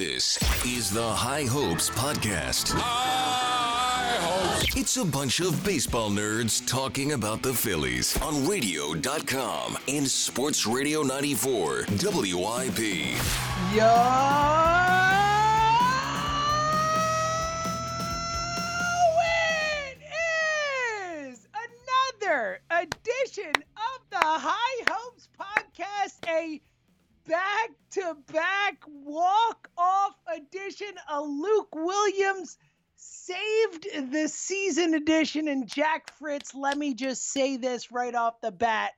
This is the High Hopes Podcast. High hopes. It's a bunch of baseball nerds talking about the Phillies on radio.com and Sports Radio 94 WIP. Yo! It is another edition of the High Hopes Podcast, a back to back walk off edition, a Luke Williams saved the season edition. And Jack Fritz, let me just say this right off the bat.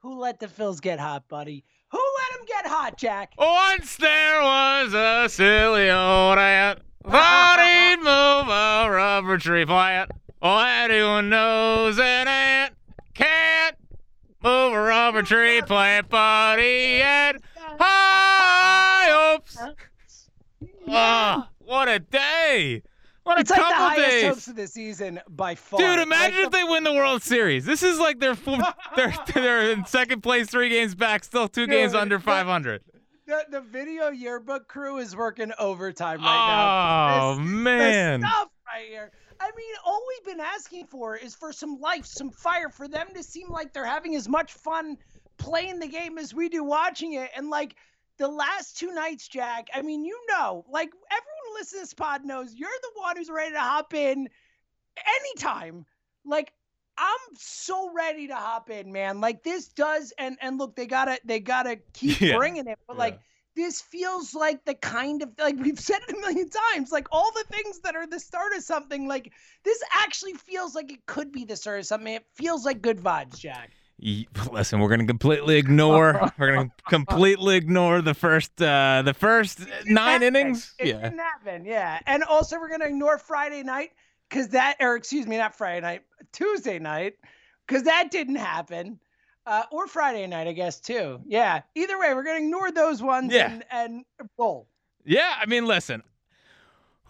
Who let the Phils get hot, buddy? Who let them get hot, Jack? Once there was a silly old ant. Thought he'd move a rubber tree plant. Well, anyone knows an ant can't move a rubber tree plant, he had high hopes. Ah, what a day! What a It's like the couple highest days. hopes of the season by far. Dude, Like imagine the if they win the World Series. This is like their full, they're they're in second place, three games back, still two games under 500. the, the video yearbook crew is working overtime right now. Oh man. Stuff right here. I mean, all we've been asking for is for some life, some fire, for them to seem like they're having as much fun playing the game as we do watching it. And like the last two nights, Jack, I mean, you know, like everyone listening to this pod knows you're the one who's ready to hop in anytime. Like I'm so ready to hop in, man. Like this does, and and look, they gotta they gotta keep Yeah. bringing it, but like this feels like the kind of like we've said it a million times like all the things that are the start of something like this actually feels like it could be the start of something it feels like good vibes jack Listen, we're gonna completely ignore. we're gonna completely ignore the first, uh the first nine innings. it Yeah. didn't happen yeah and also we're gonna ignore friday night because that or excuse me not friday night tuesday night because that didn't happen uh, or friday night i guess too yeah either way we're gonna ignore those ones Yeah. and and roll Yeah. I mean, listen.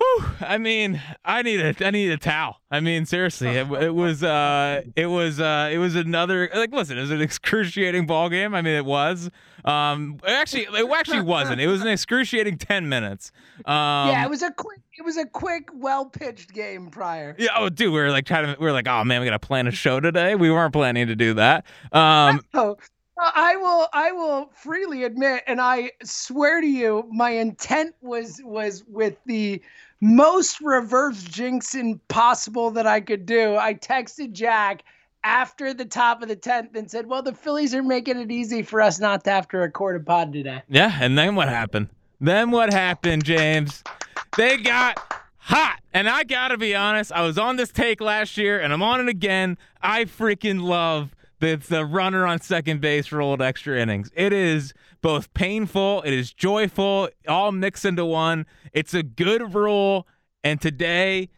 Whew, I mean, I need a, I need a towel. I mean, seriously, it, it was, uh, it was, uh, it was another. Like, listen, it was an excruciating ball game. I mean, it was. Um, it actually, it actually wasn't. It was an excruciating ten minutes. Um, yeah it was a quick it was a quick well pitched game prior Yeah, oh, dude, we were like trying to, we were like, oh man, we got to plan a show today. We weren't planning to do that. Um, I will I will freely admit and I swear to you my intent was was with the most reverse jinxing possible that I could do. I texted Jack after the top of the 10th and said, "Well, the Phillies are making it easy for us not to have to record a pod today." yeah, and then what happened? Then what happened, James? They got hot. And I got to be honest, I was on this take last year and I'm on it again. I freaking love the, runner on second base rolled extra innings. It is both painful, it is joyful, all mixed into one. It's a good rule. And today,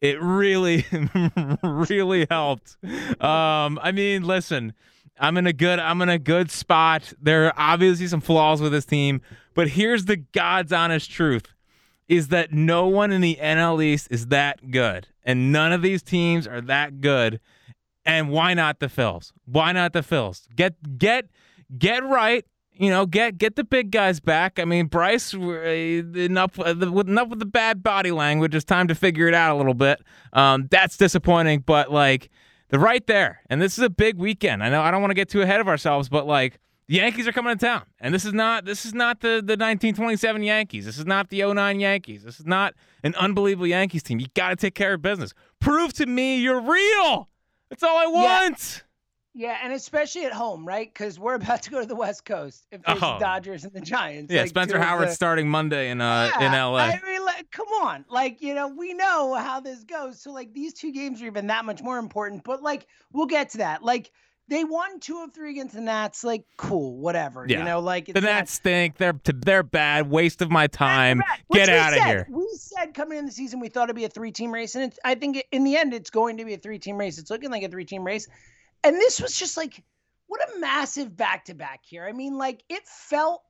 it really, really helped. Um, I mean, listen, I'm in a good, I'm in a good spot. There are obviously some flaws with this team, but here's the God's honest truth: is that no one in the NL East is that good, and none of these teams are that good. And why not the Phils? Why not the Phils? Get get get right. You know, get get the big guys back. I mean, Bryce, uh, enough uh, with enough with the bad body language. It's time to figure it out a little bit. Um, that's disappointing, but like they're right there, and this is a big weekend. I know I don't want to get too ahead of ourselves, but like the Yankees are coming to town, and this is not this is not the the 1927 Yankees. This is not the 09 Yankees. This is not an unbelievable Yankees team. You got to take care of business. Prove to me you're real. That's all I want. Yeah, and especially at home, right? Because we're about to go to the West Coast if there's Oh. the Dodgers and the Giants. Yeah, like, Spencer Howard's the- starting Monday in uh in LA. I mean, like, come on, like you know, we know how this goes. So like these two games are even that much more important. But like we'll get to that. Like they won two of three against the Nats. Like cool, whatever. Yeah. You know, like the Nats stink. They're they're bad. Waste of my time. Get out of said. here. We said coming in the season we thought it'd be a three-team race, and it's, I think in the end it's going to be a three-team race. It's looking like a three-team race, and this was just like what a massive back-to-back here. I mean, like it felt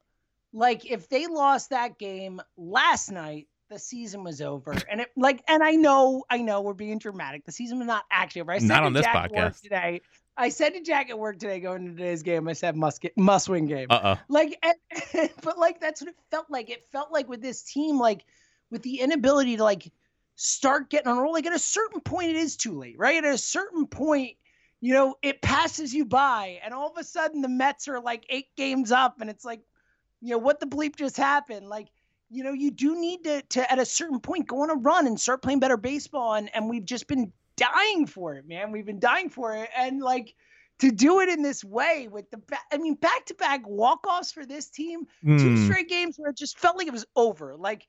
like if they lost that game last night, the season was over. And it like, and I know, I know we're being dramatic. The season was not actually over. I said Not to on this Jack podcast. today. I said to Jack at work today, going into today's game, I said must get, must win game. Uh oh. Like, and, but like that's what it felt like. It felt like with this team, like with the inability to like start getting on a roll. Like at a certain point, it is too late, right? At a certain point, you know, it passes you by, and all of a sudden the Mets are like eight games up, and it's like, you know, what the bleep just happened? Like, you know, you do need to to at a certain point go on a run and start playing better baseball, and and we've just been dying for it, man. We've been dying for it, and like to do it in this way with the ba- I mean back to back walk offs for this team, two Hmm. straight games where it just felt like it was over. Like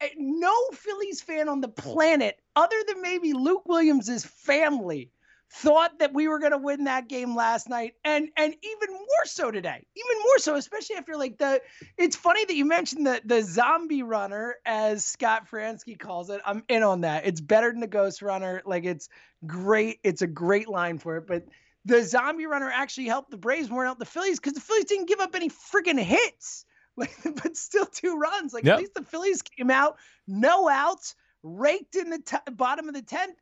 eh, no Phillies fan on the planet, other than maybe Luke Williams' family, thought that we were going to win that game last night, and and even more so today, even more so, especially after like the. It's funny that you mentioned the the zombie runner, as Scott Franzke calls it. I'm in on that. It's better than the ghost runner. Like it's great. It's a great line for it, but. The zombie runner actually helped the Braves more than helped the Phillies because the Phillies didn't give up any freaking hits, like, but still two runs. Like Yep. at least the Phillies came out, no outs, raked in the t- bottom of the tenth.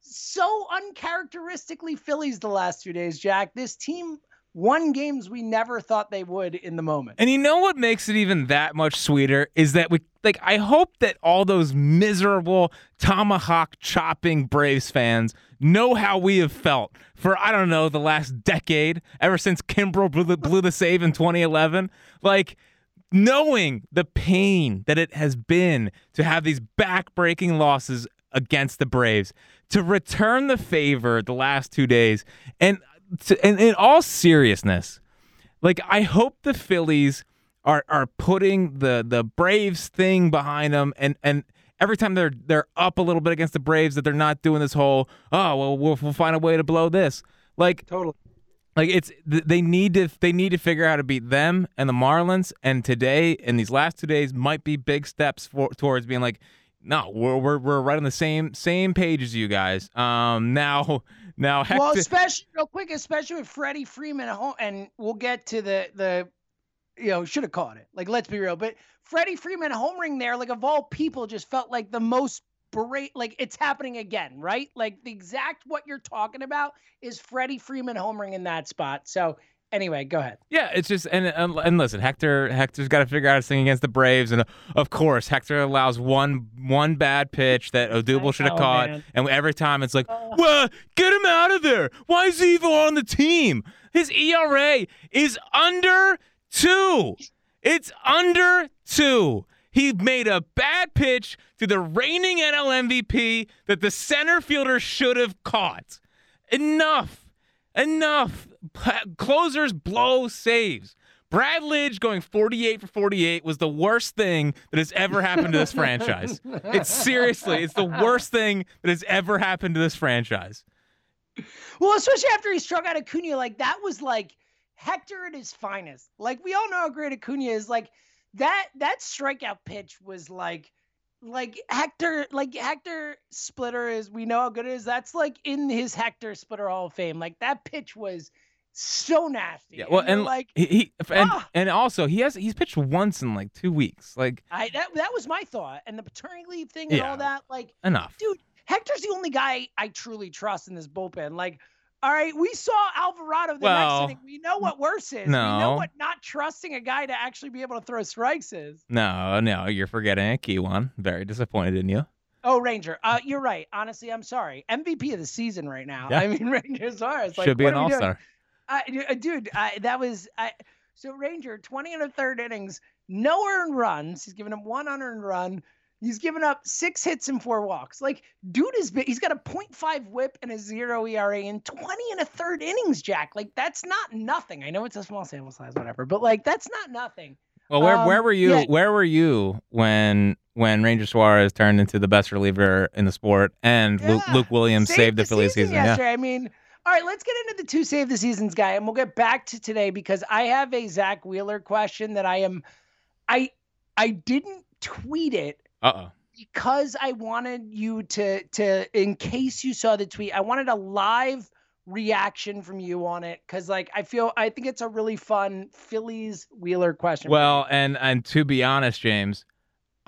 So uncharacteristically Phillies the last two days, Jack. This team won games we never thought they would in the moment. And you know what makes it even that much sweeter is that we like I hope that all those miserable tomahawk chopping Braves fans know how we have felt for I don't know the last decade ever since Kimbrel blew the, blew the save in 2011 like knowing the pain that it has been to have these back-breaking losses against the Braves to return the favor the last 2 days. And to, and in all seriousness like I hope the Phillies are are putting the the Braves thing behind them and and every time they're they're up a little bit against the Braves that they're not doing this whole oh well we'll, we'll find a way to blow this. Like Totally. like it's they need to they need to figure out how to beat them and the Marlins. And today and these last two days might be big steps for towards being like no we're we're, we're right on the same same page as you guys um now now heck Well, especially real quick, especially with Freddie Freeman at home, and we'll get to the the, you know, should have caught it. Like, let's be real, but Freddie Freeman homering there, like of all people, just felt like the most berate. Like it's happening again, right? Like the exact what you're talking about is Freddie Freeman homering in that spot. So anyway, go ahead. Yeah, it's just and and, and listen, Hector Hector's got to figure out his thing against the Braves, and of course Hector allows one one bad pitch that Odubel should have caught, man. and every time it's like, well, get him out of there. Why is he even on the team? His ERA is under two. It's under two. He made a bad pitch to the reigning NL MVP that the center fielder should have caught. Enough. Enough. Closers blow saves. Brad Lidge going 48 for 48 was the worst thing that has ever happened to this franchise. It's seriously, it's the worst thing that has ever happened to this franchise. Well, especially after he struck out Acuna, like that was like Hector at his finest. Like we all know how great Acuna is. Like that that strikeout pitch was like like Hector like Hector Splitter is we know how good it is. That's like in his Hector Splitter Hall of Fame. Like that pitch was so nasty. Yeah, well, you're and like he, he and, Ah. and also he has he's pitched once in like two weeks. Like I that that was my thought. And the paternity leave thing and Yeah. all that, like enough. dude, Hector's the only guy I truly trust in this bullpen. Like, all right, we saw Alvarado the Well, next inning. We know what worse is. We know no. what not trusting a guy to actually be able to throw strikes is. No, no, you're forgetting a key one. Very disappointed in you. Oh, Ranger, uh, you're right. Honestly, I'm sorry. MVP of the season right now. Yeah. I mean, Rangers are. It's like, Should be an all star. I, uh, dude, I, that was I. So Ranger, 20 and a third innings, no earned runs. He's given up one unearned run. He's given up six hits and four walks. Like, dude is. He's got a 0.5 whip and a zero ERA in 20 and a third innings, Jack. Like, that's not nothing. I know it's a small sample size, whatever, but like, that's not nothing. Well, where where Um, were you? yeah. Where were you when when Ranger Suarez turned into the best reliever in the sport and Luke, Yeah. Luke Williams saved, the, Phillies season season? Yeah. I mean, all right, let's get into the two save the seasons guy, and we'll get back to today because I have a Zack Wheeler question that I am, I, I didn't tweet it Uh oh. because I wanted you to to in case you saw the tweet, I wanted a live reaction from you on it because like I feel I think it's a really fun Phillies Wheeler question. Well, and and to be honest, James,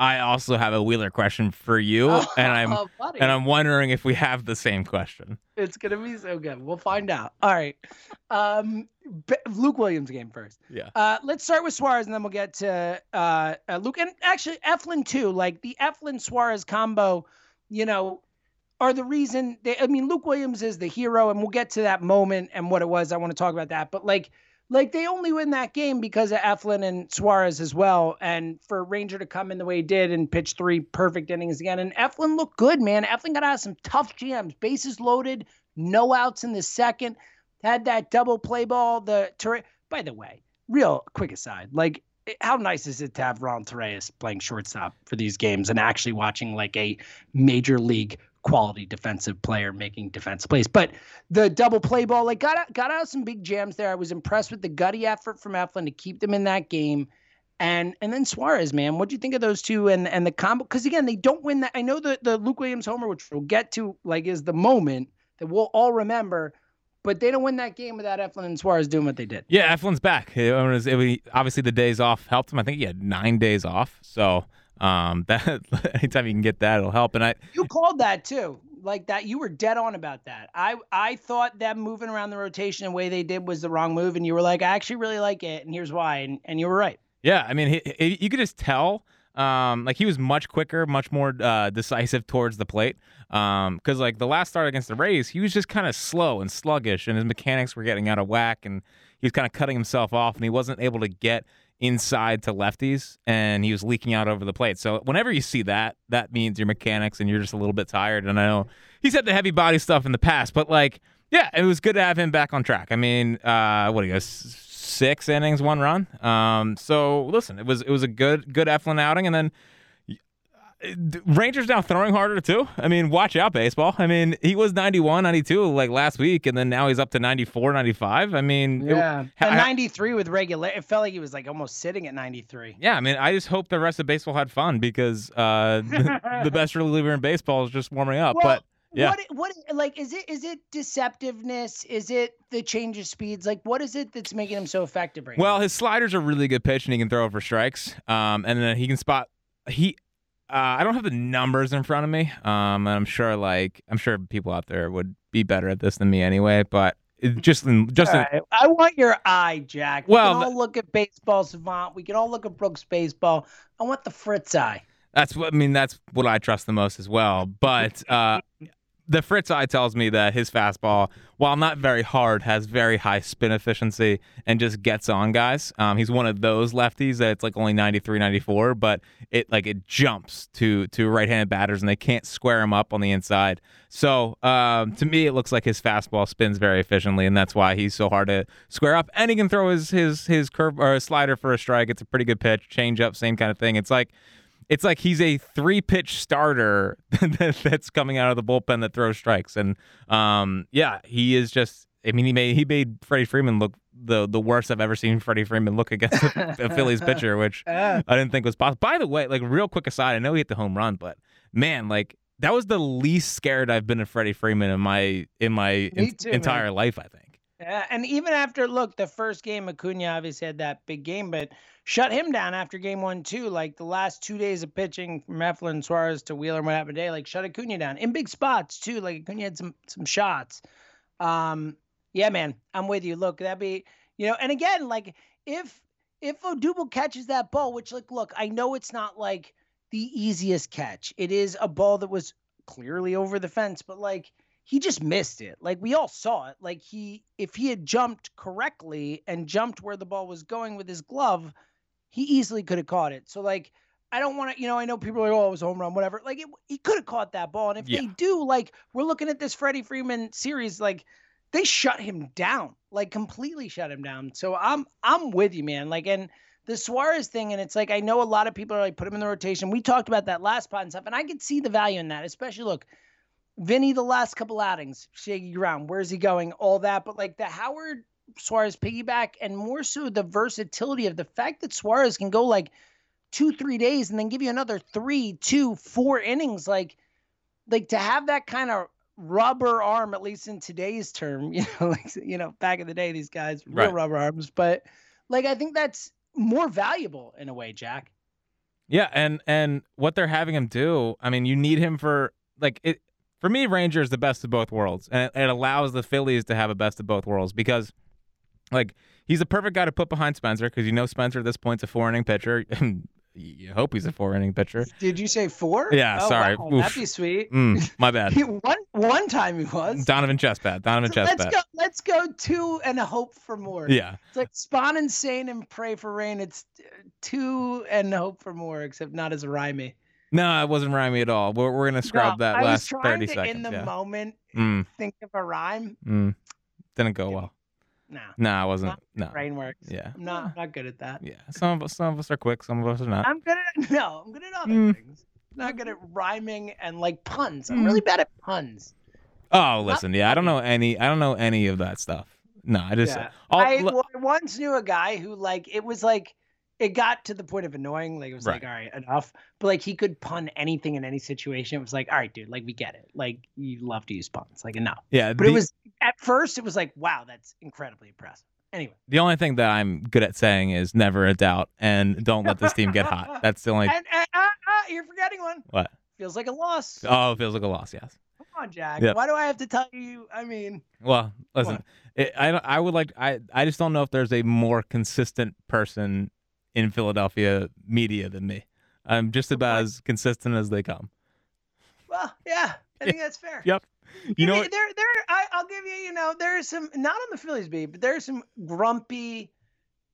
I also have a Wheeler question for you, and I'm Oh, and I'm wondering if we have the same question. It's gonna be so good. We'll find out. All right. Um, B- Luke Williams game first. Yeah. Uh, let's start with Suarez, and then we'll get to uh, uh, Luke, and actually Eflin too. Like the Eflin Suarez combo, you know, are the reason. They, I mean, Luke Williams is the hero, and we'll get to that moment and what it was. I want to talk about that, but like. Like they only win that game because of Eflin and Suarez as well, and for Ranger to come in the way he did and pitch three perfect innings again. And Eflin looked good, man. Eflin got out of some tough jams, bases loaded, no outs in the second, had that double play ball. The Torre- by the way, real quick aside, like eh, how nice is it to have Ron Torres playing shortstop for these games and actually watching like a major league quality defensive player making defensive plays. But the double play ball, like got out, got out some big jams there. I was impressed with the gutty effort from Eflin to keep them in that game. And and then Suarez, man, what do you think of those two and and the combo? Because again, they don't win that. I know the the Luke Williams homer, which we'll get to, like is the moment that we'll all remember. But they don't win that game without Eflin and Suarez doing what they did. Yeah, Eflin's back. It was, it was- obviously the days off helped him. I think he had nine days off, so um, that anytime you can get that, it'll help. And I You called that too. Like that, you were dead on about that. I I thought them moving around the rotation the way they did was the wrong move, and you were like, I actually really like it, and here's why, and, and you were right. Yeah, I mean, he, he, you could just tell. Um, like he was much quicker, much more uh, decisive towards the plate. Um, because like the last start against the Rays, he was just kind of slow and sluggish, and his mechanics were getting out of whack, and he was kind of cutting himself off, and he wasn't able to get inside to lefties, and he was leaking out over the plate. So whenever you see that, that means your mechanics and you're just a little bit tired. And I know he's had the heavy body stuff in the past, but like, yeah, it was good to have him back on track. I mean, uh, what do you guys? Six innings, one run. Um, so listen, it was it was a good good Eflin outing, and then Rangers now throwing harder too. I mean, watch out, baseball. I mean, he was 91, 92 like last week, and then now he's up to 94, 95. I mean, Yeah, and 93 with regular. It felt like he was like almost sitting at 93. yeah. I mean, I just hope the rest of baseball had fun because uh, the, the best reliever in baseball is just warming up. Well, but yeah, What what like is it is it deceptiveness? Is it the change of speeds? Like what is it that's making him so effective right Well, now? his slider's a really good pitch, and he can throw it for strikes. Um, and then he can spot. He, uh, I don't have the numbers in front of me. Um, and I'm sure, like, I'm sure people out there would be better at this than me anyway. But it just, in, just, in, right, I want your eye, Jack. We Well, can all look at baseball savant. We can all look at Brooks baseball. I want the Fritz eye. that's what I mean. That's what I trust the most as well. But uh, the Fritz eye tells me that his fastball, while not very hard, has very high spin efficiency and just gets on guys. Um, he's one of those lefties that it's like only 93, 94, but it like it jumps to to right-handed batters and they can't square him up on the inside. So um, to me, it looks like his fastball spins very efficiently, and that's why he's so hard to square up. And he can throw his his his curve or his slider for a strike. It's a pretty good pitch, change up, same kind of thing. It's like it's like he's a three pitch starter that's coming out of the bullpen that throws strikes. And um, yeah, he is just. I mean, he made he made Freddie Freeman look the the worst I've ever seen Freddie Freeman look against a, a Phillies pitcher, which I didn't think was possible. By the way, like real quick aside, I know he hit the home run, but man, like that was the least scared I've been of Freddie Freeman in my in my en- too, man. entire life. I think. Yeah, and even after look, the first game Acuna obviously had that big game, but shut him down after game one too. Like the last two days of pitching from Eflin Suarez to Wheeler what happened today, like shut Acuna down in big spots too. Like Acuna had some some shots. Um, yeah, man, I'm with you. Look, that'd be you know, and again, like if if Odubel catches that ball, which like look, I know it's not like the easiest catch. It is a ball that was clearly over the fence, but like he just missed it. Like we all saw it. Like he if he had jumped correctly and jumped where the ball was going with his glove, he easily could have caught it. So like I don't want to, you know, I know people are like, oh, it was a home run, whatever. Like it, he could have caught that ball. And if Yeah. they do, like we're looking at this Freddie Freeman series, like they shut him down, like completely shut him down. So I'm I'm with you, man. Like and the Suarez thing, and it's like I know a lot of people are like put him in the rotation. We talked about that last pod and stuff, and I could see the value in that, especially look. Vinny, the last couple outings, shaky ground. Where's he going? All that, but like the Howard Suarez piggyback, and more so the versatility of the fact that Suarez can go like two, three days and then give you another three, two, four innings. Like, like to have that kind of rubber arm, at least in today's term, you know, like you know, back in the day, these guys real Right. rubber arms, but like I think that's more valuable in a way, Jack. Yeah, and and what they're having him do, I mean, you need him for like it. For me, Ranger is the best of both worlds, and it, it allows the Phillies to have a best of both worlds because, like, he's the perfect guy to put behind Spencer because you know Spencer at this point's a four inning pitcher. you hope he's a four inning pitcher. Did you say four? Yeah, Oh, sorry. wow, That'd be sweet. Mm, my bad. One one time he was. Donovan Chestpat. Donovan So let's go. Let's go two and hope for more. Yeah. It's like Spahn and Sain and pray for rain. It's uh, two and hope for more, except not as rhymey. No, it wasn't rhymey at all. We're, we're gonna scrub No, that I was last trying thirty to, seconds. in the yeah. moment, Mm, think of a rhyme. mm. Didn't go well. No, No, I wasn't. No. brain works. Yeah. I'm not, I'm not good at that. Yeah. Some of us, some of us are quick. Some of us are not. I'm good at no. I'm good at other Mm. things. Not good at rhyming and like puns. I'm Mm. really bad at puns. Oh, listen. Yeah, I don't know any. I don't know any of that stuff. No, I just. Yeah. all- I, l- well, I once knew a guy who like it was like it got to the point of annoying. Like it was like, all right, enough. But like he could pun anything in any situation. It was like, all right, dude, like we get it. Like you love to use puns. Like enough. yeah. But the, it was at first it was like, wow, that's incredibly impressive. Anyway. the only thing that I'm good at saying is never a doubt and don't let this team get hot. That's the only. and, and uh, uh, you're forgetting one. What? Feels like a loss. Oh, it feels like a loss. Yes. Come on, Jack. Yep. Why do I have to tell you? I mean, Well, listen. It, I I would like. I I just don't know if there's a more consistent person in Philadelphia media than me. I'm just about as consistent as they come. well, yeah, I think that's fair. Yep. You Give know. me- there, there. I, I'll give you. You know, there's some not on the Phillies beat, but there's some grumpy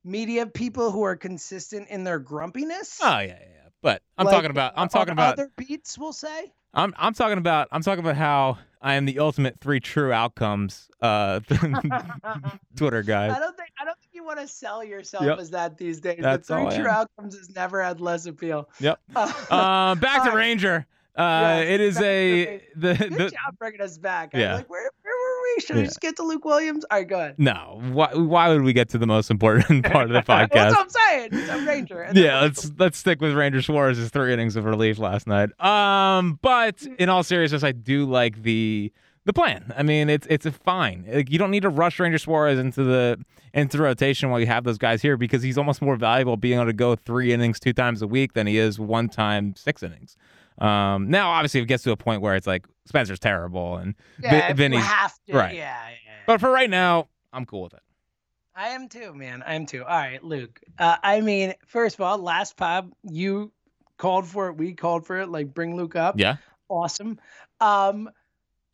media people who are consistent in their grumpiness. Oh yeah, yeah. yeah. But I'm Like, talking about. I'm talking about. other beats. We'll say. I'm I'm talking about I'm talking about how I am the ultimate three true outcomes uh Twitter guy. I don't think want to sell yourself Yep. as that these days. That's the three true outcomes has never had less appeal. Yep. Uh, back to Ranger. Uh Yes, it is a the, Good the job bringing us back. I Yeah. like, where, where were we? Should we just get to Luke Williams? All right, go ahead. no. Why why would we get to the most important part of the podcast? That's what I'm saying. It's a Ranger. yeah, let's let's stick with Ranger Suarez's three innings of relief last night. Um, but in all seriousness, I do like the the plan. I mean, it's it's a fine. Like, you don't need to rush Ranger Suarez into the into the rotation while you have those guys here because he's almost more valuable being able to go three innings two times a week than he is one time six innings. Um, now obviously it gets to a point where it's like Spencer's terrible and yeah, Vi- if Vinny's- have to. right. Yeah, yeah. yeah. but for right now, I'm cool with it. I am too, man. I am too. All right, Luke. Uh, I mean, first of all, last pub you called for it. We called for it. Like, bring Luke up. Yeah. Awesome. Um,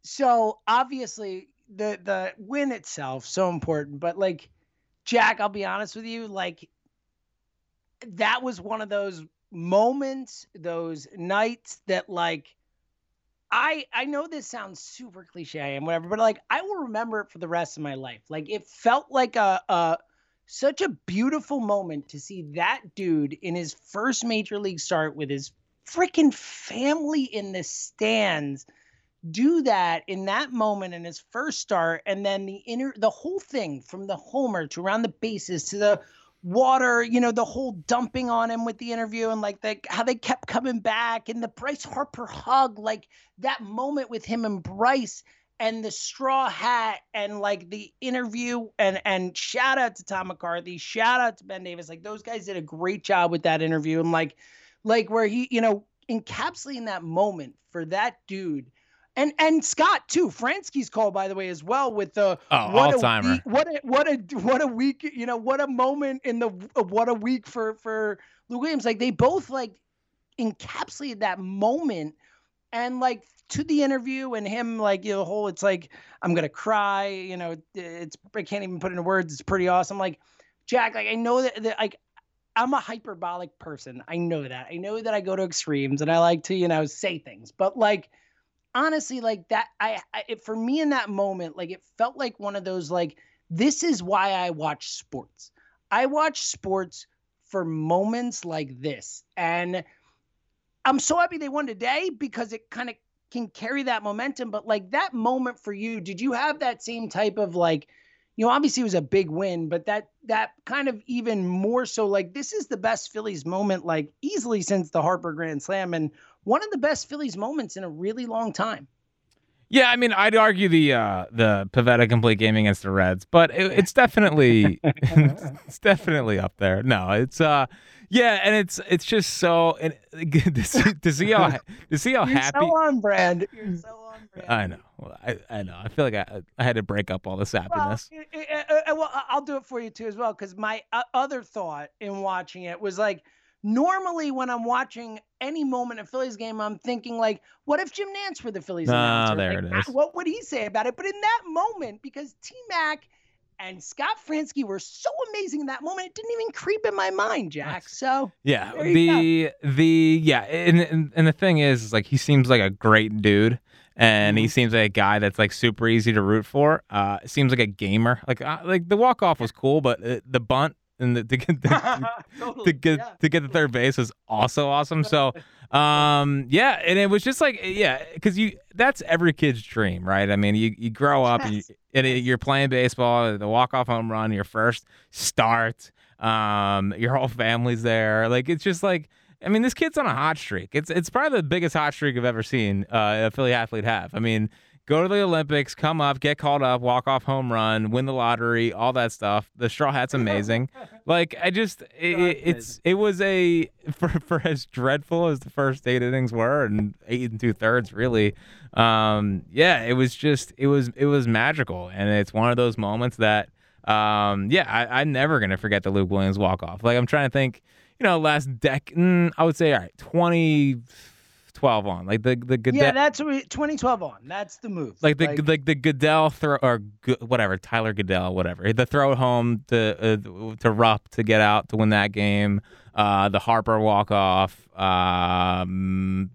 so obviously the the win itself so important, but like, Jack, I'll be honest with you, like, that was one of those moments, those nights that like. I I know this sounds super cliche and whatever, but like I will remember it for the rest of my life. Like it felt like a a such a beautiful moment to see that dude in his first major league start with his freaking family in the stands do that in that moment in his first start and then the inner the whole thing from the homer to around the bases to the water you know the whole dumping on him with the interview and like the, how they kept coming back and the bryce harper hug like that moment with him and bryce and the straw hat and like the interview and and shout out to tom mccarthy shout out to ben davis like those guys did a great job with that interview and like like where he you know encapsulating that moment for that dude and and Scott too. Franzke's call, by the way, as well with the Oh, what a all-timer. week, what a what a what a week, you know, what a moment in the what a week for for Luke Williams. Like they both like encapsulated that moment and like to the interview and him like you know the whole it's like I'm gonna cry, you know, it's I can't even put into words. It's pretty awesome. Like Jack, like I know that, that like I'm a hyperbolic person. I know that. I know that I go to extremes and I like to, you know, say things. But like honestly, like that I, I it, for me in that moment, like it felt like one of those like this is why I watch sports. I watch sports for moments like this. And I'm so happy they won today because it kind of can carry that momentum. But like that moment for you, did you have that same type of like, you know, obviously it was a big win, but that that kind of even more so like this is the best Phillies moment, like easily since the Harper Grand Slam, and one of the best Phillies moments in a really long time. Yeah, I mean, I'd argue the uh, the Pivetta complete game against the Reds, but it, it's definitely it's definitely up there. No, it's uh, yeah, and it's it's just so and to see, to see how to see how You're happy. so on brand. You're so on brand. I know. Well, I, I know. I feel like I I had to break up all this happiness. i- i- uh, uh, well, I'll do it for you too as well because my uh, other thought in watching it was like, normally when I'm watching any moment of Phillies game, I'm thinking like, what if Jim Nantz were the Phillies Ah, announcer? there Like, it uh. What would he say about it? But in that moment, because T Mac and Scott Franzke were so amazing in that moment, it didn't even creep in my mind, Jack. So Yeah, There you the the yeah, and, and and the thing is, is like he seems like a great dude, and he Mhm. seems like a guy that's like super easy to root for. Uh, seems like a gamer. Like uh, like the walk off was cool, but uh, the bunt and the, to get the, to get yeah. to get the third base was also awesome. So, um, yeah, and it was just like yeah, because you that's every kid's dream, right? I mean, you you grow up and, you, Yes. and it- you're playing baseball, the walk off home run, your first start, um, your whole family's there. Like it's just like. I mean, this kid's on a hot streak. It's it's probably the biggest hot streak I've ever seen uh, a Philly athlete have. I mean, go to the Olympics, come up, get called up, walk off home run, win the lottery, all that stuff. The straw hat's amazing. like I just, it, it- it's it was a for for as dreadful as the first eight innings were, and eight and two thirds really. Um, yeah, it was just it was it was magical, and it's one of those moments that. Um, yeah, I, I'm never gonna forget the Luke Williams walk off. Like I'm trying to think, you know, last deck, mm, I would say, all right, 2012 on, like the the Goeddel, yeah, that's what 2012 on. That's the move. like the like, the Goeddel throw or Go- whatever Tyler Goeddel, whatever the throw home to uh, to Rupp to get out to win that game, uh, the Harper walk off, um,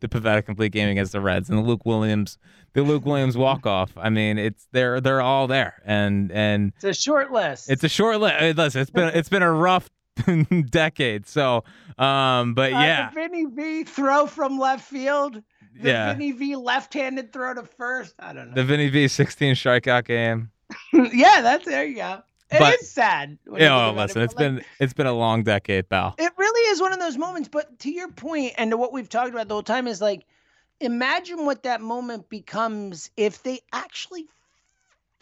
the Pivetta complete game against the Reds, and the Luke Williams the Luke Williams walk off. I mean, it's they're they're all there, and and it's a short list. it's a short list. Listen, it's been it's been a rough decade. So, um, but Uh, yeah, the Vinny V throw from left field. The Yeah. Vinny V left-handed throw to first. I don't know. the Vinny V 16 strikeout game. yeah, that's there you go. It is But- sad. when you Yeah, well, think about listen, it, it's but, like, been it's been a long decade, pal. It really is one of those moments. But to your point, and to what we've talked about the whole time, is like, imagine what that moment becomes if they actually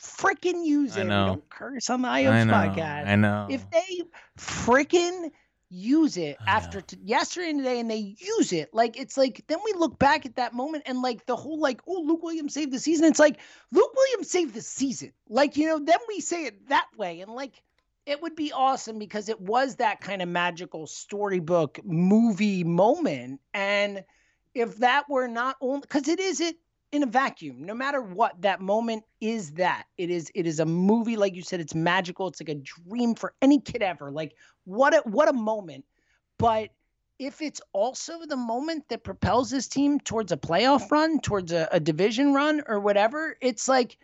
freaking use it. We know. don't curse on the I IOS know, podcast. I know. if they freaking use it I after t- yesterday and today and they use it like it's like then we look back at that moment and like the whole like oh luke williams saved the season it's like luke williams saved the season like you know then we say it that way and like it would be awesome because it was that kind of magical storybook movie moment and if that were not only because it is it in a vacuum no matter what that moment is that. It is it is a movie like you said it's magical it's like a dream for any kid ever like what a what a moment. But if it's also the moment that propels this team towards a playoff run towards a, a division run or whatever it's like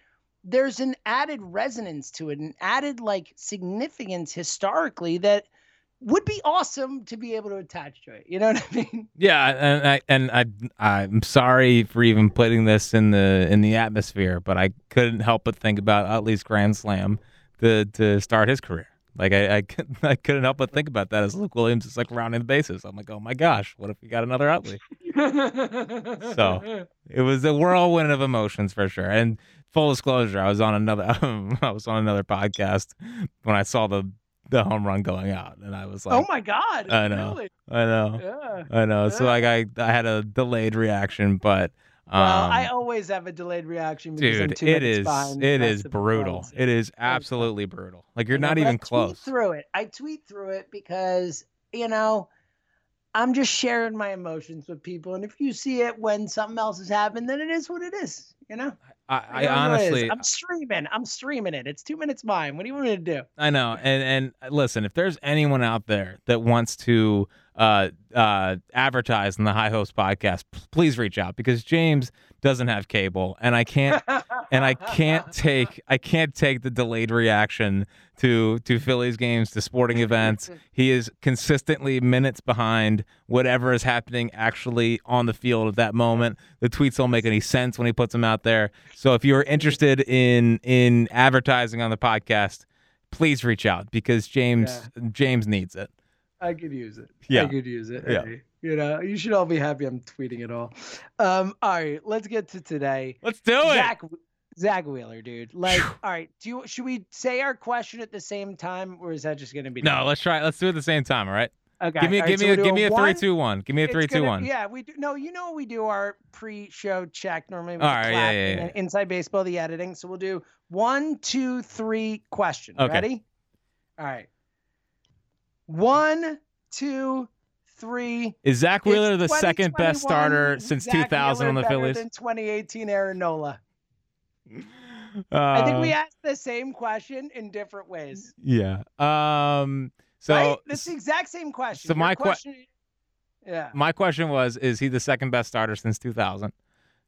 there's an added resonance to it an added like significance historically that would be awesome to be able to attach to it you know what i mean Yeah, and I and I I'm sorry for even putting this in the in the atmosphere, but I couldn't help but think about Utley's Grand Slam to to start his career. Like I I, couldn't- I couldn't help but think about that as Luke Williams is like rounding the bases. I'm like, oh my gosh, what if we got another Utley? So it was a whirlwind of emotions for sure. And full disclosure, I was on another I was on another podcast when I saw the the home run going out, and I was like, oh my god I know. really? I know. yeah I know. So like I I had a delayed reaction, but um, well, I always have a delayed reaction because I'm dude, it is it is brutal. It is absolutely brutal. Like you're not even I close. Tweet through it. I tweet through it because you know I'm just sharing my emotions with people, and if you see it when something else has happened, then it is what it is. You know. I, I know what it is. honestly I'm streaming. I'm streaming it. It's two minutes mine. What do you want me to do? I know. And and uh, listen, if there's anyone out there that wants to uh uh advertise in the High Hopes podcast, please reach out because James doesn't have cable and I can't and I can't take I can't take the delayed reaction to to Phillies games, to sporting events. He is consistently minutes behind whatever is happening actually on the field at that moment. The tweets don't make any sense when he puts them out there. So if you're interested in in advertising on the podcast, please reach out because James James needs it. I could use it. Yeah. I could use it. Yeah. Hey, You know, you should all be happy I'm tweeting it all. Um, all right, let's get to today. Let's do it. Zack Zack Wheeler, dude. Like, all right, do you should we say our question at the same time, or is that just gonna be No, let's try. Let's do it at the same time. All right. Okay. Give me, all give right, me, so a, give me a three, two, one. Give me a it's three, gonna- one. Yeah, we do. No, you know we do our pre-show check normally with All right, yeah, yeah, yeah. inside baseball, the editing. So we'll do one, two, three question. Okay. Ready? All right. One, two, three. Is Zach Wheeler the second best starter since Zach 2000 on the Phillies? Than 2018 Aaron Nola. I think we Uh, asked the same question in different ways. Yeah. Um. So right? That's the exact same question. so Your my que- question. yeah. my question was: Is he the second best starter since 2000?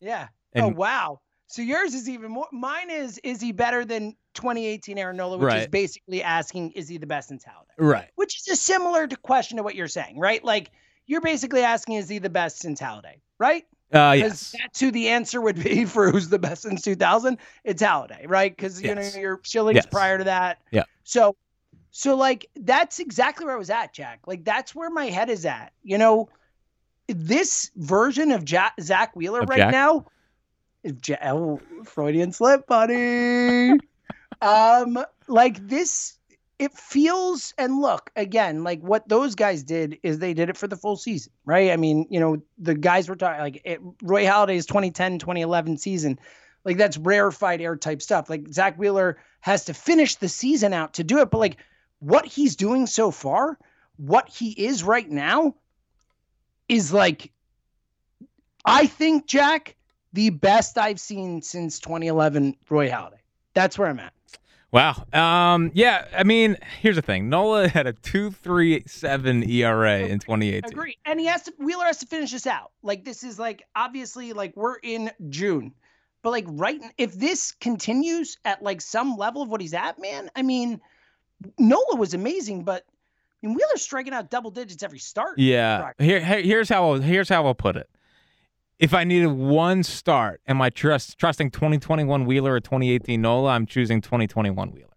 Yeah. And oh wow. So yours is even more. Mine is is he better than 2018 Aaron Nola, which is basically asking is he the best in talent, right. which is a similar to question to what you're saying, right? Like you're basically asking is he the best since Halladay, right? Uh, yes. That's who the answer would be for who's the best since 2000. It's Halladay, right? Because you Yes. know your Schillings Yes. prior to that. Yeah. So, so like that's exactly where I was at, Jack. Like that's where my head is at. You know, this version of ja- Zack Wheeler Of right Jack? now. Is ja- oh, Freudian slip, buddy. um, like this. It feels and look again like what those guys did is they did it for the full season, right? I mean, you know, the guys were talking like it, Roy Halladay's 2010 2011 season, like that's rarefied air type stuff. Like Zack Wheeler has to finish the season out to do it, but like what he's doing so far, what he is right now, is like, I think Jack the best I've seen since 2011 Roy Halladay. That's where I'm at. Wow. Um. Yeah. I mean, here's the thing. Nola had a two three seven ERA in 2018. Agree. And he has to Wheeler has to finish this out. Like this is like obviously like we're in June. But like right if this continues at like some level of what he's at, man, I mean Nola was amazing, but I mean Wheeler's striking out double digits every start. Yeah. Here, here- here's how I'll, here's how I'll put it. If I needed one start, am I trust trusting 2021 Wheeler or 2018 Nola? I'm choosing 2021 Wheeler,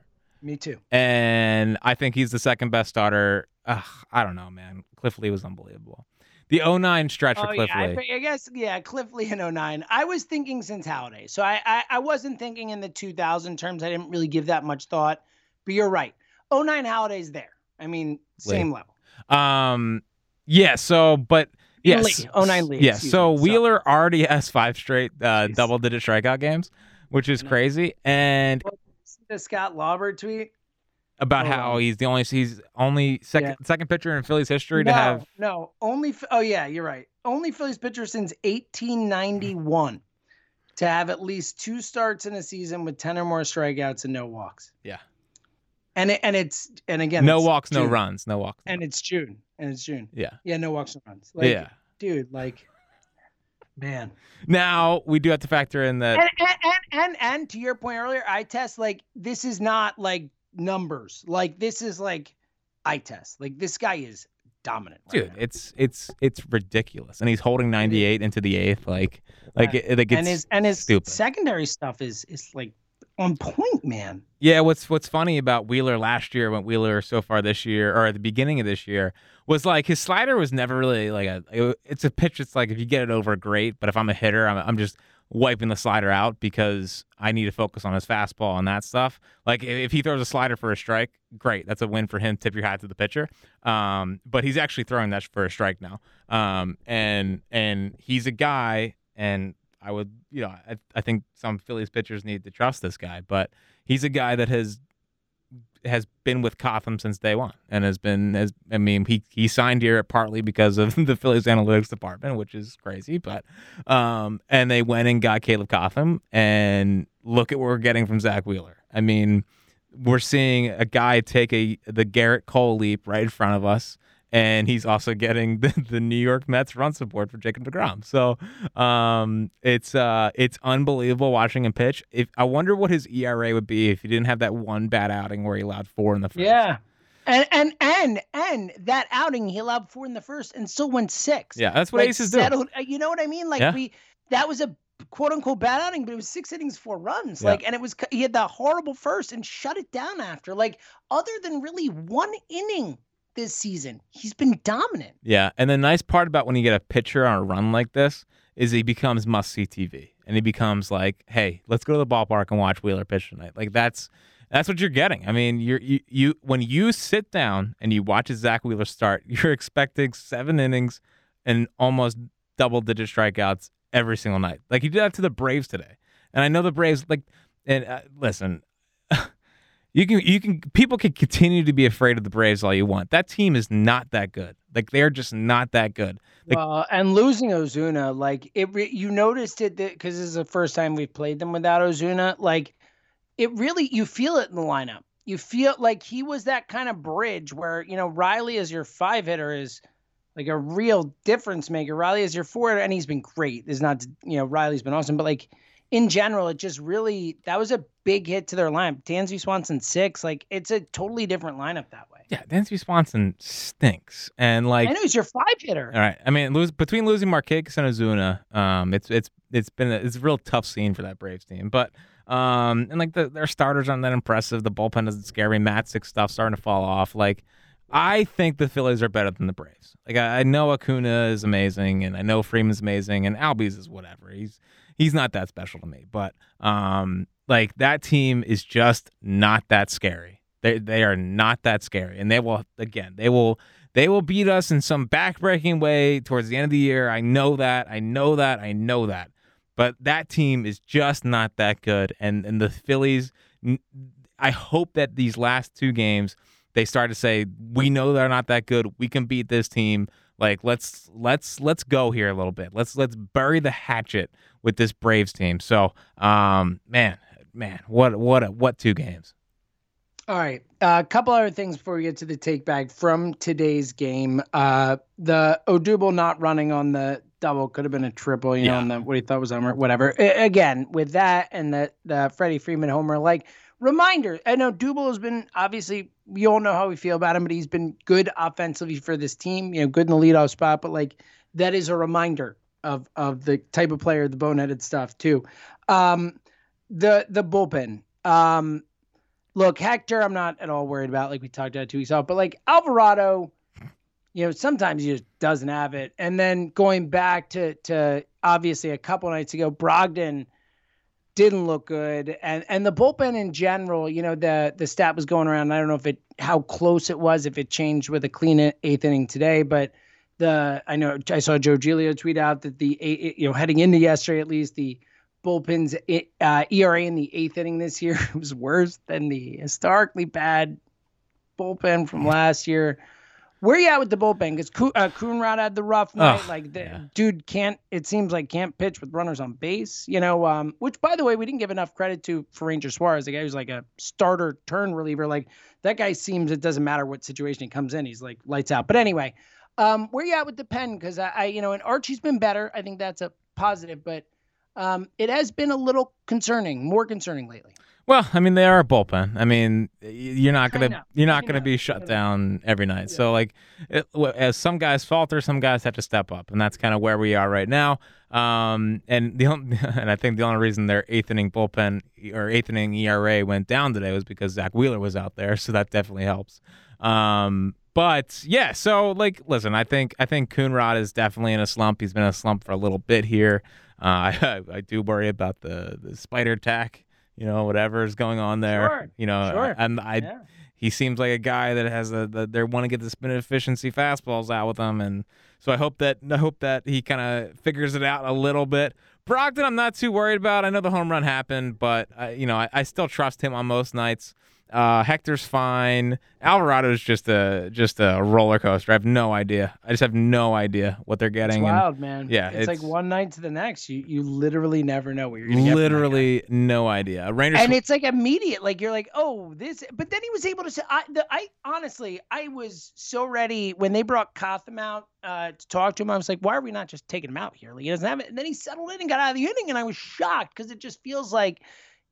Me too. and I think he's the second best starter. Ugh, I don't know, man. Cliff Lee was unbelievable. The 09 stretch for Oh, Cliff yeah, Lee. thi- I guess yeah, Cliff Lee in 09. I was thinking since Halladay. So I, I I wasn't thinking in the 2000 terms. I didn't really give that much thought. But you're right. 09 Halladay's there. I mean, same level. Um, yeah. So, but yes, Lee, 09 Lee, Yeah. excuse So me, so- Wheeler already has five straight uh, double-digit strikeout games, which is crazy. And See the Scott Lauber tweet? about Oh, how he's the only he's only second Yeah. second pitcher in Phillies history no, to have no, only. Oh yeah, you're right. Only Phillies pitcher since 1891 to have at least two starts in a season with 10 or more strikeouts and no walks. Yeah. And it, and it's and again no it's walks, no runs, no walks. and it's June and it's June. Yeah. Yeah, no walks, and runs. Like, yeah. dude, like, man. Now we do have to factor in that. And, and and and and to your point earlier, I test like this is not like numbers. Like this is like I test. Like this guy is dominant. right Dude, now. it's it's it's ridiculous, and he's holding 98 into the eighth. Like, like, Yeah. it, like it's and his and his stupid. secondary stuff is is like on point, man. Yeah, what's what's funny about Wheeler last year, when Wheeler so far this year, or at the beginning of this year, was like his slider was never really like a. it- it's a pitch. It's like if you get it over, great. But if I'm a hitter, I'm I'm just wiping the slider out because I need to focus on his fastball and that stuff. Like if if he throws a slider for a strike, great. That's a win for him. Tip your hat to the pitcher. Um, but he's actually throwing that for a strike now. Um, and and he's a guy, and I would, you know, I, I think some Phillies pitchers need to trust this guy, but he's a guy that has has been with Cotham since day one, and has been has. I mean, he he signed here partly because of the Phillies analytics department, which is crazy, but um, and they went and got Caleb Cotham, and look at what we're getting from Zach Wheeler. I mean, we're seeing a guy take a the Gerrit Cole leap right in front of us. And he's also getting the, the New York Mets run support for Jacob Degrom. So um, it's uh, it's unbelievable watching him pitch. If I wonder what his ERA would be if he didn't have that one bad outing where he allowed four in the first. Yeah. And and and and that outing he allowed four in the first and still went six. yeah, that's what like aces do. settled, uh, You know what I mean? Like Yeah. we that was a quote unquote bad outing, but it was six innings, four runs. Yeah. Like and it was he had that horrible first and shut it down after. Like other than really one inning this season. He's been dominant. Yeah, and the nice part about when you get a pitcher on a run like this is he becomes must see TV, and he becomes like, hey, let's go to the ballpark and watch Wheeler pitch tonight. Like that's that's what you're getting. I mean, you're you, you when you sit down and you watch a Zack Wheeler start, you're expecting seven innings and almost double digit strikeouts every single night. Like he did that to the Braves today, and I know the Braves like. And uh, listen, you can you can people can continue to be afraid of the Braves all you want. That team is not that good. Like they're just not that good. Like, well, and losing Ozuna, like it, you noticed it because this is the first time we've played them without Ozuna. Like it really, you feel it in the lineup. You feel like he was that kind of bridge where you know Riley as your five hitter is like a real difference maker. Riley is your four hitter, and he's been great. Is not you know Riley's been awesome, but like in general, it just really that was a big hit to their lineup. Dansby Swanson six, like it's a totally different lineup that way. Yeah, Dansby Swanson stinks, and like I know he's your five hitter. All right, I mean, lose between losing Markakis and Ozuna, um, it's it's it's been a, it's a real tough scene for that Braves team, but. Um, and like the, their starters aren't that impressive. The bullpen doesn't scare me. Matzek stuff starting to fall off. Like, I think the Phillies are better than the Braves. Like, I, I know Acuna is amazing, and I know Freeman's amazing, and Albies is whatever. He's he's not that special to me. But um, like that team is just not that scary. They they are not that scary, and they will again they will they will beat us in some backbreaking way towards the end of the year. I know that. I know that. I know that. But that team is just not that good, and and the Phillies. I hope that these last two games they start to say we know they're not that good. We can beat this team. Like let's let's let's go here a little bit. Let's let's bury the hatchet with this Braves team. So, um, man, man, what what a, what two games. All right, a uh, couple other things before we get to the take back from today's game. Uh, the Odubel not running on the double could have been a triple, you yeah. know, on the what he thought was homer, whatever. I, again, with that and the the Freddie Freeman homer, like reminder. I know Dubel has been obviously we all know how we feel about him, but he's been good offensively for this team. You know, good in the leadoff spot, but like that is a reminder of of the type of player, the boneheaded stuff too. Um, the the bullpen. Um, look, Hector, I'm not at all worried about. Like we talked about two weeks off, but like Alvarado, you know, sometimes he just doesn't have it. And then going back to to obviously a couple nights ago, Brogdon didn't look good, and and the bullpen in general, you know, the the stat was going around. I don't know if it how close it was, if it changed with a clean eighth inning today, but the I know I saw Joe Giglio tweet out that the you know heading into yesterday at least the bullpen's uh, ERA in the eighth inning this year was worse than the historically bad bullpen from last year. Where you at with the bullpen? Because uh, Coonrod had the rough night. Oh, like the yeah. dude can't. It seems like can't pitch with runners on base. You know, um, which by the way we didn't give enough credit to for Ranger Suarez, the guy who's like a starter turn reliever. Like that guy seems it doesn't matter what situation he comes in, he's like lights out. But anyway, um, where you at with the pen? Because I, I, you know, and Archie's been better. I think that's a positive, but um, it has been a little concerning, more concerning lately. Well, I mean, they are a bullpen. I mean, you're not gonna you're not gonna be shut down every night. Yeah. So like, it, as some guys falter, some guys have to step up, and that's kind of where we are right now. Um, and the only, and I think the only reason their eighth inning bullpen or eighth inning ERA went down today was because Zack Wheeler was out there, so that definitely helps. Um, but yeah, so like, listen, I think I think Coonrod is definitely in a slump. He's been in a slump for a little bit here. Uh, I I do worry about the the spider attack, you know, whatever is going on there. Sure. You know, sure. and I. Yeah. He seems like a guy that has a the, they want to get the spin efficiency fastballs out with him, and so I hope that I hope that he kind of figures it out a little bit. Brogdon, I'm not too worried about. I know the home run happened, but I, you know I, I still trust him on most nights. Uh, Hector's fine. Alvarado's just a just a roller coaster. I have no idea. I just have no idea what they're getting. It's wild, and, man. Yeah, it's, it's, like one night to the next. You you literally never know what you're gonna get. Literally no idea. Rangers and it's like immediate. Like you're like, oh, this. But then he was able to say, I, the, I honestly, I was so ready when they brought Cotham out uh, to talk to him. I was like, why are we not just taking him out here? Like he doesn't have it. And then he settled in and got out of the inning, and I was shocked because it just feels like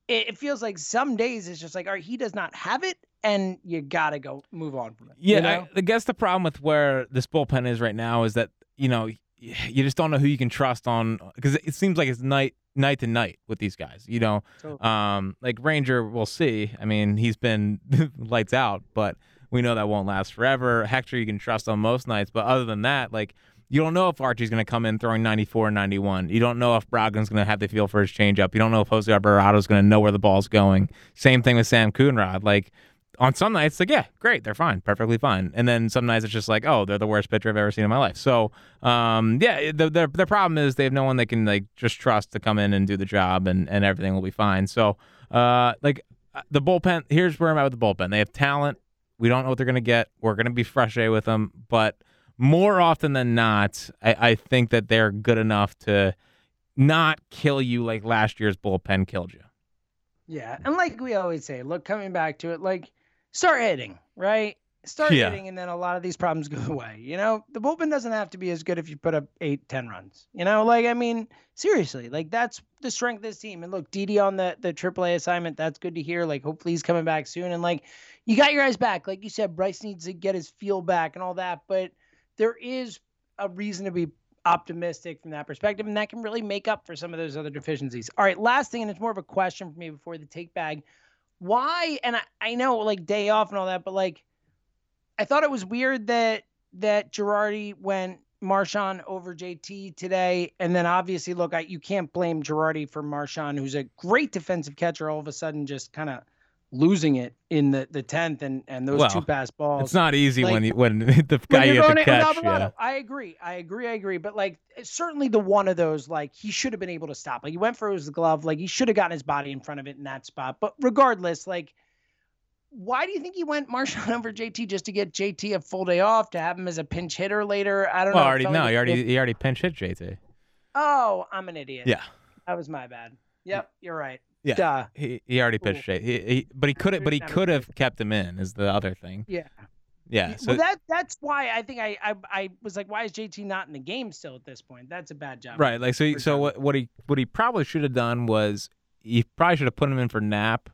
it, feels like some days it's just like, all right, he does not have it, and you gotta go move on from it. Yeah, you know? I, I guess the problem with where this bullpen is right now is that you know you just don't know who you can trust on because it seems like it's night night to night with these guys. You know, totally. um, like Ranger, we'll see. I mean, he's been lights out, but We know that won't last forever. Hector, you can trust on most nights, but other than that, like you don't know if Archie's going to come in throwing 94 and 91. You don't know if Brogdon's going to have the feel for his changeup. You don't know if Jose Alvarado's going to know where the ball's going. Same thing with Sam Coonrod. Like on some nights, like yeah, great, they're fine, perfectly fine. And then some nights it's just like, oh, they're the worst pitcher I've ever seen in my life. So, um, yeah, the, the the problem is they have no one they can like just trust to come in and do the job, and and everything will be fine. So, uh, like the bullpen. Here's where I'm at with the bullpen. They have talent. We don't know what they're gonna get. We're gonna be frustrated with them, but more often than not, I, I think that they're good enough to not kill you like last year's bullpen killed you. Yeah, and like we always say, look, coming back to it, like start hitting, right? Start Yeah. hitting, and then a lot of these problems go away. You know, the bullpen doesn't have to be as good if you put up eight, ten runs. You know, like I mean, seriously, like that's the strength of this team. And look, Didi on the the AAA assignment, that's good to hear. Like, hopefully he's coming back soon. And like, you got your guys back. Like you said, Bryce needs to get his feel back and all that. But there is a reason to be optimistic from that perspective, and that can really make up for some of those other deficiencies. All right, last thing, and it's more of a question for me before the take bag. Why? And I, I know like day off and all that, but like I thought it was weird that that Girardi went Marchán over JT today, and then obviously look, I, you can't blame Girardi for Marchán, who's a great defensive catcher, all of a sudden just kind of losing it in the the tenth and and those Well, two pass balls. It's not easy like- when you, when the guy you're you have to catch. Yeah. I agree. I agree. I agree. But like certainly the one of those, like he should have been able to stop. Like he went for his glove. Like he should have gotten his body in front of it in that spot. But regardless, like why do you think he went Marchán over JT just to get JT a full day off to have him as a pinch hitter later? I don't Well, know. Already no, like he already he already pinch hit JT. Oh, I'm an idiot. Yeah. That was my bad. Yep, you're right. Yeah. Duh. He he already Cool. pitched. He, he, but he could have but he could have kept him in is the other thing. Yeah. Yeah. So well, that that's why I think I, I I was like, why is JT not in the game still at this point? That's a bad job. Right. Like so. for So what? What he what he probably should have done was he probably should have put him in for Knapp.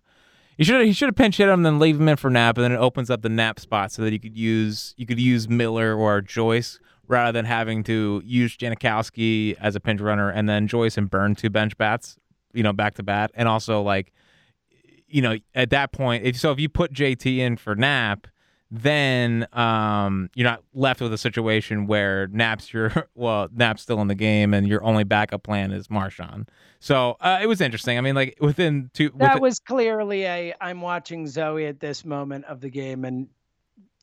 He should he should have pinch hit him, then leave him in for Knapp, and then it opens up the Knapp spot so that you could use you could use Miller or Joyce rather than having to use Jankowski as a pinch runner and then Joyce and burn two bench bats, you know, back to bat, and also like, you know, at that point, if so, if you put JT in for Knapp, then um, you're not left with a situation where Knapp's your well, Knapp's still in the game, and your only backup plan is Marchán. So uh, it was interesting. I mean, like within two, That within- was clearly a I'm watching Zoe at this moment of the game and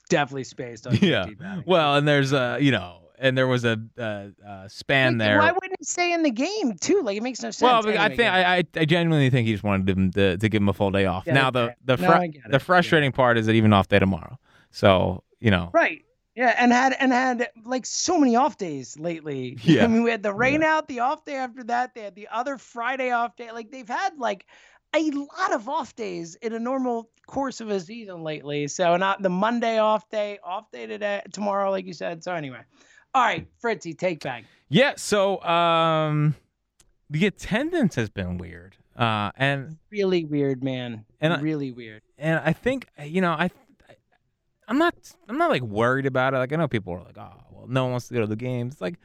definitely spaced on yeah. Well, and there's a you know, and there was a, a, a span Like, there. Why wouldn't he stay in the game too? Like it makes no sense. Well, but I think. I, I genuinely think he just wanted him to, to give him a full day off. Yeah, now the the No, get it. the frustrating part is that even off day tomorrow. So you know, right. Yeah, and had and had like so many off days lately. Yeah. I mean, we had the rain out, the off day after that. They had the other Friday off day. Like they've had like a lot of off days in a normal course of a season lately. So not the Monday off day, off day today, tomorrow, like you said. So anyway, all right, Fritzy, take back. yeah. So um, the attendance has been weird. Uh, and Really weird, man. And I- really weird. and I think you know I, I'm not I'm not like worried about it. Like I know people are like, oh well, no one wants to go to the games. It's like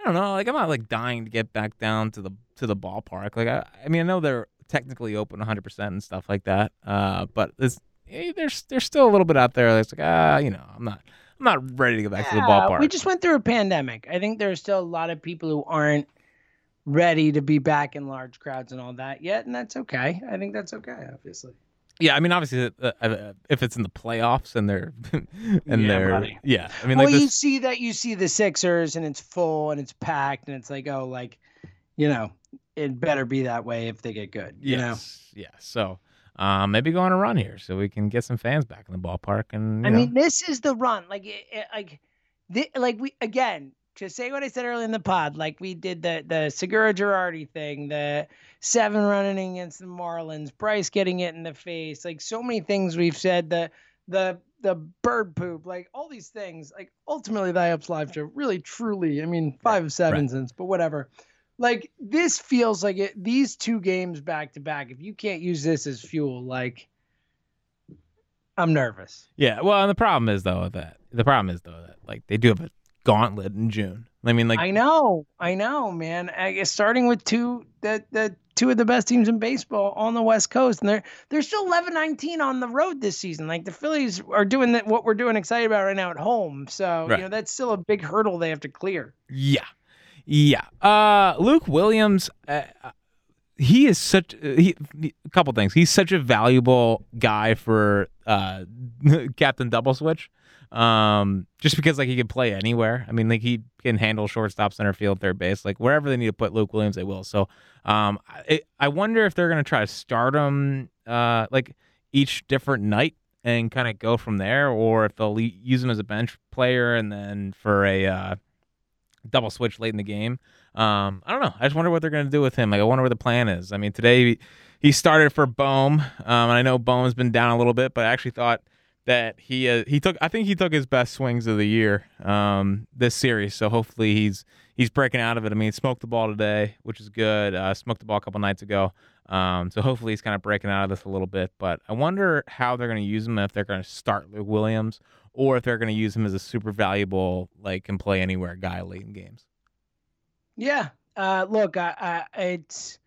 I don't know. Like I'm not like dying to get back down to the to the ballpark. Like I I mean I know they're technically open 100 percent and stuff like that. Uh, but there's eh, there's there's still a little bit out there that's like ah you know I'm not I'm not ready to go back to the ballpark. We just went through a pandemic. I think there's still a lot of people who aren't ready to be back in large crowds and all that yet, and that's okay. I think that's okay, obviously. yeah, I mean obviously uh, uh, if it's in the playoffs and they're and Yeah, they're buddy. yeah I mean well, like you see that you see the Sixers and it's full and it's packed and it's like, oh, like, you know, it better be that way if they get good. You know, yeah so. Um, maybe go on a run here so we can get some fans back in the ballpark and I know. mean, this is the run. Like, it, it- like, thi- like we again to say what I said earlier in the pod. Like we did the the Segura Girardi thing, the seven running against the Marlins, Bryce getting it in the face. Like so many things we've said. The the the bird poop, like all these things. Like ultimately, the IUPS live show really, truly. I mean, five of seven right. cents, but whatever. Like this feels like it. These two games back to back. If you can't use this as fuel, like. I'm nervous. Yeah, well, and the problem is though with that the problem is though that like they do have a gauntlet in June. I mean, like I know, I know, man. I guess starting with two the the two of the best teams in baseball on the West Coast, and they're they're still 11-19 on the road this season. Like the Phillies are doing that what we're doing excited about right now at home. So Right. you know that's still a big hurdle they have to clear. Yeah, yeah. Uh, Luke Williams, uh, he is such he, he- a couple things. He's such a valuable guy for uh, Captain Double Switch. Um, just because like he can play anywhere. I mean, like he can handle shortstop, center field, third base, like wherever they need to put Luke Williams, they will. So, um, I, I wonder if they're gonna try to start him uh like each different night and kind of go from there, or if they'll use him as a bench player and then for a uh, double switch late in the game. Um, I don't know. I just wonder what they're going to do with him. Like, I wonder what the plan is. I mean, today he, started for Bohm, um, and I know Bohm's been down a little bit, but I actually thought that he uh, he took. I think he took his best swings of the year um, this series. So hopefully he's he's breaking out of it. I mean, smoked the ball today, which is good. Uh, smoked the ball a couple nights ago. Um, so hopefully he's kind of breaking out of this a little bit. But I wonder how they're going to use him. If they're going to start Luke Williams, or if they're going to use him as a super valuable, like can play anywhere guy late in games. Yeah. Uh, look, I, I, it's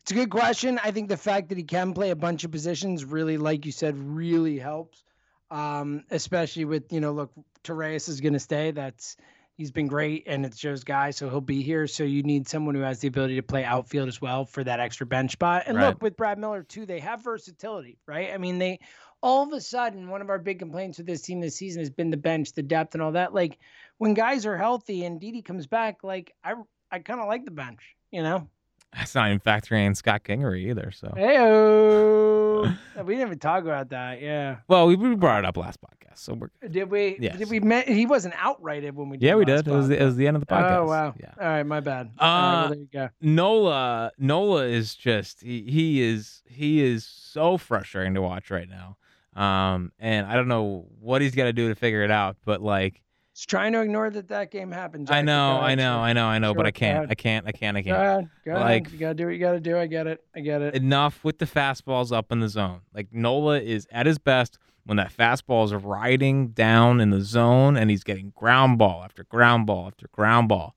it's a good question. I think the fact that he can play a bunch of positions really, like you said, really helps. Um, especially with you know, look, Torreyes is going to stay. That's he's been great, and it's Joe's guy, so he'll be here. So you need someone who has the ability to play outfield as well for that extra bench spot. And Right. look, with Brad Miller too, they have versatility, right? I mean, they all of a sudden one of our big complaints with this team this season has been the bench, the depth, and all that. Like when guys are healthy and Didi comes back, like I I kind of like the bench, you know. That's not even factoring in Scott Kingery either. So, Heyo. we didn't even talk about that. Yeah. well, we, we brought it up last podcast, so we're Did we? Yes. Did we? Me- he wasn't outrighted when we. Did yeah, we did. It was the, it was the end of the podcast. Oh wow! Yeah. All right, my bad. All right, well, Uh, there you go. Nola Nola is just he, he is he is so frustrating to watch right now. Um, and I don't know what he's got to do to figure it out, but like Just trying to ignore that that game happened. I Jack, but know, I know. I know, I know, but I can't. I can't, I can't, I can't. ahead. Go ahead. Like- You gotta do what you gotta do. I get it. I get it. Enough with the fastballs up in the zone. Like Nola is at his best when that fastball is riding down in the zone and he's getting ground ball after ground ball after ground ball,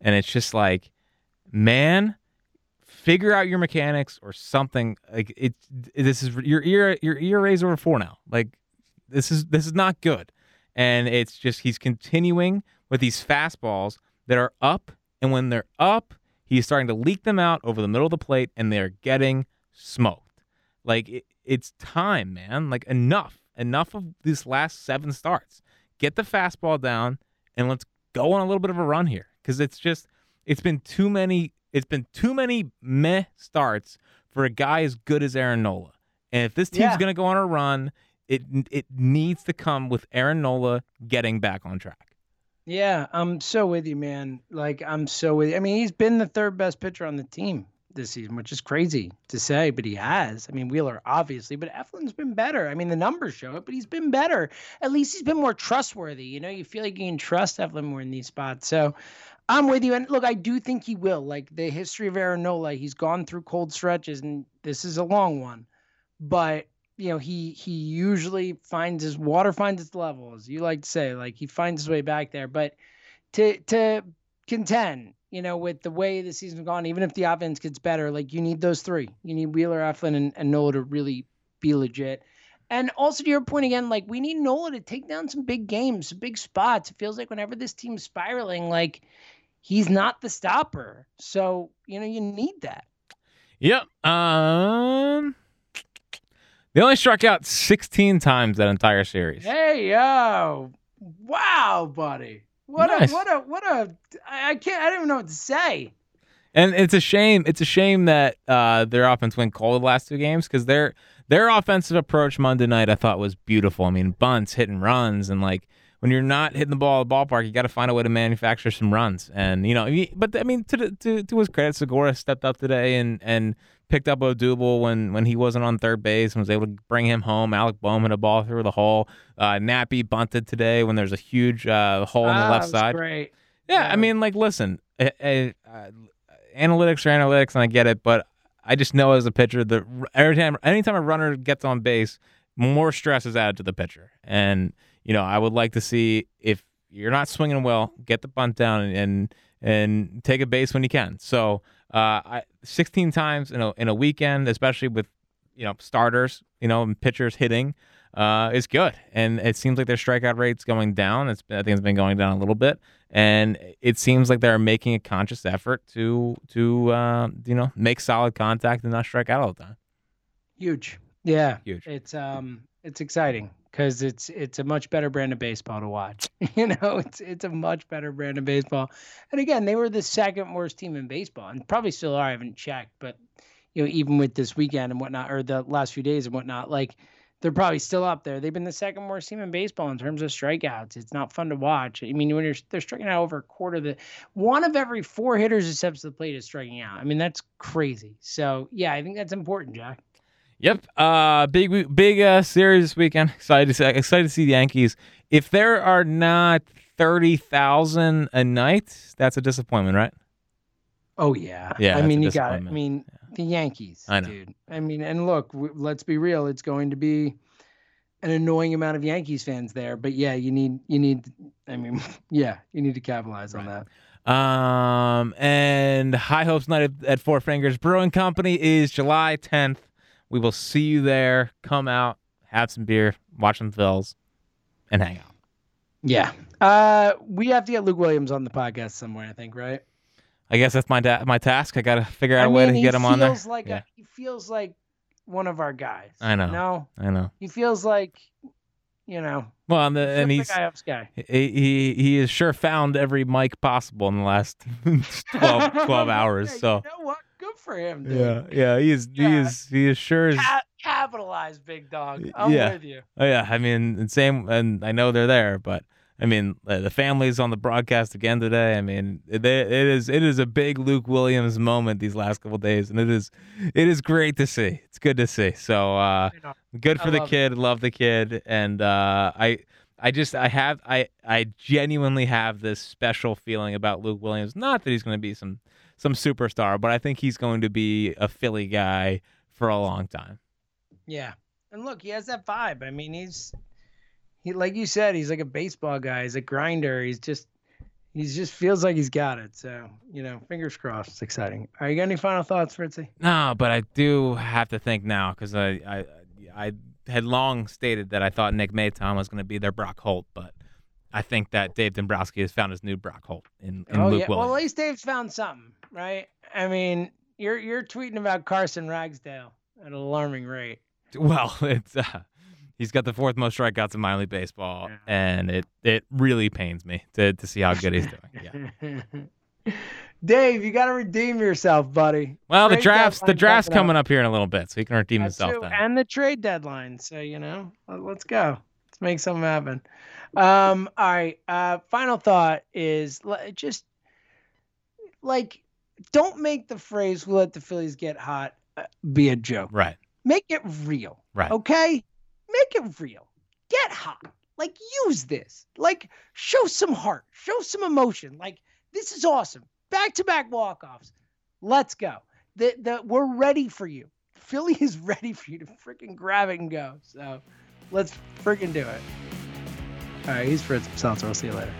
and it's just like, man, figure out your mechanics or something. Like it, this is your ear your ERA's over four now. Like this is this is not good, and it's just he's continuing with these fastballs that are up, and when they're up, he's starting to leak them out over the middle of the plate, and they're getting smoked. Like it, it's time, man. Like enough, enough of these last seven starts. Get the fastball down, and let's go on a little bit of a run here, because it's just it's been too many. It's been too many meh starts for a guy as good as Aaron Nola. And if this team's Yeah. gonna go on a run, it it needs to come with Aaron Nola getting back on track. Yeah, I'm so with you, man. Like I'm so with you. I mean, he's been the third best pitcher on the team this season, which is crazy to say, but he has. I mean, Wheeler obviously, but Eflin's been better. I mean, the numbers show it, but he's been better. At least he's been more trustworthy. You know, you feel like you can trust Eflin more in these spots. So I'm with you. And look, I do think he will. Like the history of Aaron Nola, he's gone through cold stretches, and this is a long one. But you know, he he usually finds his water finds its level, as you like to say. Like he finds his way back there. But to to contend, you know, with the way the season's gone, even if the offense gets better, like you need those three. You need Wheeler, Eflin, and, and Nola to really be legit. And also to your point again, like we need Nola to take down some big games, some big spots. It feels like whenever this team's spiraling, like he's not the stopper. So, you know, you need that. Yep. Um, they only struck out 16 times that entire series. Hey yo. Wow, buddy. What Nice. a what a what a I can't I don't even know what to say. And it's a shame. It's a shame that uh, their offense went cold the last two games because their their offensive approach Monday night I thought was beautiful. I mean, bunts, hitting runs, and like when you're not hitting the ball at the ballpark, you got to find a way to manufacture some runs. And you know, he- but I mean, to the, to to his credit, Segura stepped up today and and picked up Odubel when when he wasn't on third base and was able to bring him home. Alec Bohm hit a ball through the hole. Uh, Nappy bunted today when there's a huge uh, hole on the Ah, left that side. Great. Yeah, Yeah. I mean, like, listen, uh, analytics are analytics, and I get it, but I just know as a pitcher that every time, anytime a runner gets on base, more stress is added to the pitcher, and you know, I would like to see if you're not swinging well. Get the bunt down and and, and take a base when you can. So uh, I, 16 times in a in a weekend, especially with you know starters, you know, and pitchers hitting, uh, is good. And it seems like their strikeout rate's going down. It's I think it's been going down a little bit, and it seems like they're making a conscious effort to to uh, you know make solid contact and not strike out all the time. Huge, yeah, huge. It's um, it's exciting because it's it's a much better brand of baseball to watch. you know, it's it's a much better brand of baseball. And again, they were the second worst team in baseball, and probably still are. I haven't checked, but you know, even with this weekend and whatnot, or the last few days and whatnot, like they're probably still up there. They've been the second worst team in baseball in terms of strikeouts. It's not fun to watch. I mean, when you're they're striking out over a quarter of the one of every four hitters who steps to the plate is striking out. I mean, that's crazy. So yeah, I think that's important, Jack. Yep. Uh, big big uh, series this weekend. Excited to see, excited to see the Yankees. If there are not thirty thousand a night, that's a disappointment, right? Oh yeah. Yeah. I mean, you got it. I mean, the Yankees, I know. dude. I mean, and look, w- let's be real. It's going to be an annoying amount of Yankees fans there, but yeah, you need you need. I mean, yeah, you need to capitalize on that. Um, and High Hopes Night at, at Four Fingers Brewing Company is July 10th. We will see you there. Come out, have some beer, watch some Phils, and hang out. Yeah. Uh, we have to get Luke Williams on the podcast somewhere. I think, right? I guess that's my da- my task. I got to figure out I a way mean, to get him on there. Like Yeah. a, he feels like one of our guys. I know. No, I know. he feels like, you know, Well, and, the, and he's guy. he, he he has sure found every mic possible in the last 12, 12 hours. Yeah, So you know what? Good for him, dude. yeah, yeah, he is he is he is sure is. Ca- capitalize, big dog. I'm Yeah. with you. Oh yeah, I mean, and same, and I know they're there, but I mean, uh, the family's on the broadcast again today. I mean, it, it is it is a big Luke Williams moment these last couple days, and it is it is great to see. It's good to see. So uh, good I for the love it. kid. Love the kid, and uh, I. I just I have I I genuinely have this special feeling about Luke Williams. Not that he's going to be some some superstar, but I think he's going to be a Philly guy for a long time. Yeah. And look, he has that vibe. I mean, he's he like you said, he's like a baseball guy. He's a grinder. He's just he's just feels like he's got it. So, you know, fingers crossed. It's exciting. Are you got any final thoughts, Fritzy? No, but I do have to think now because I, I I had long stated that I thought Nick Maton was going to be their Brock Holt, but I think that Dave Dombrowski has found his new Brock Holt in, in oh Luke yeah. Well, at least Dave's found something, right? I mean, you're you're tweeting about Carson Ragsdale at an alarming rate. Well, it's uh, he's got the fourth most strikeouts in minor league baseball, Yeah. and it it really pains me to to see how good he's doing. Yeah. Dave, you got to redeem yourself, buddy. Well, the drafts the draft's coming up. here in a little bit, so he can redeem That himself too, then. and the trade deadline. So you know, let- let's go. Let's make something happen. Um, all right. Uh, final thought is just like don't make the phrase "we'll let the Phillies get hot" uh, be a joke. Right, Make it real. right. Okay, make it real. Get hot. Like use this. Like show some heart. Show some emotion. Like this is awesome. Back to back walk offs. Let's go. The, the, we're ready for you. Philly is ready for you to freaking grab it and go. So let's freaking do it. All right, he's Fritz Seltzer. We'll see you later.